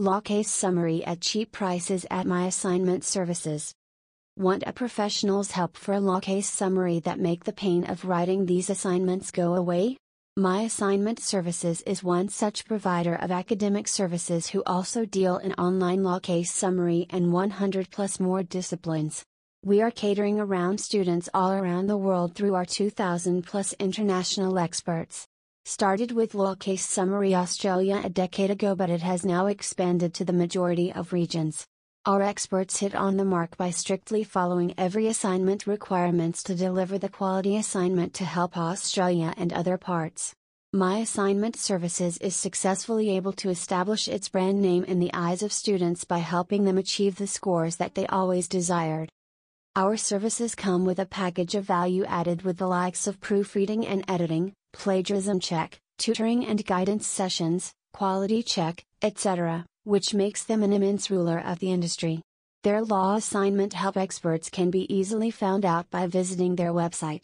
Law case summary at cheap prices at My Assignment Services. Want a professional's help for a law case summary that make the pain of writing these assignments go away? My Assignment Services is one such provider of academic services who also deal in online law case summary and 100 plus more disciplines. We are catering around students all around the world through our 2000 plus international experts. Started with Law Case Summary Australia a decade ago, but it has now expanded to the majority of regions. Our experts hit on the mark by strictly following every assignment requirements to deliver the quality assignment to help Australia and other parts. My Assignment Services is successfully able to establish its brand name in the eyes of students by helping them achieve the scores that they always desired. Our services come with a package of value added with the likes of proofreading and editing, plagiarism check, tutoring and guidance sessions, quality check, etc., which makes them an immense ruler of the industry. Their law assignment help experts can be easily found out by visiting their website.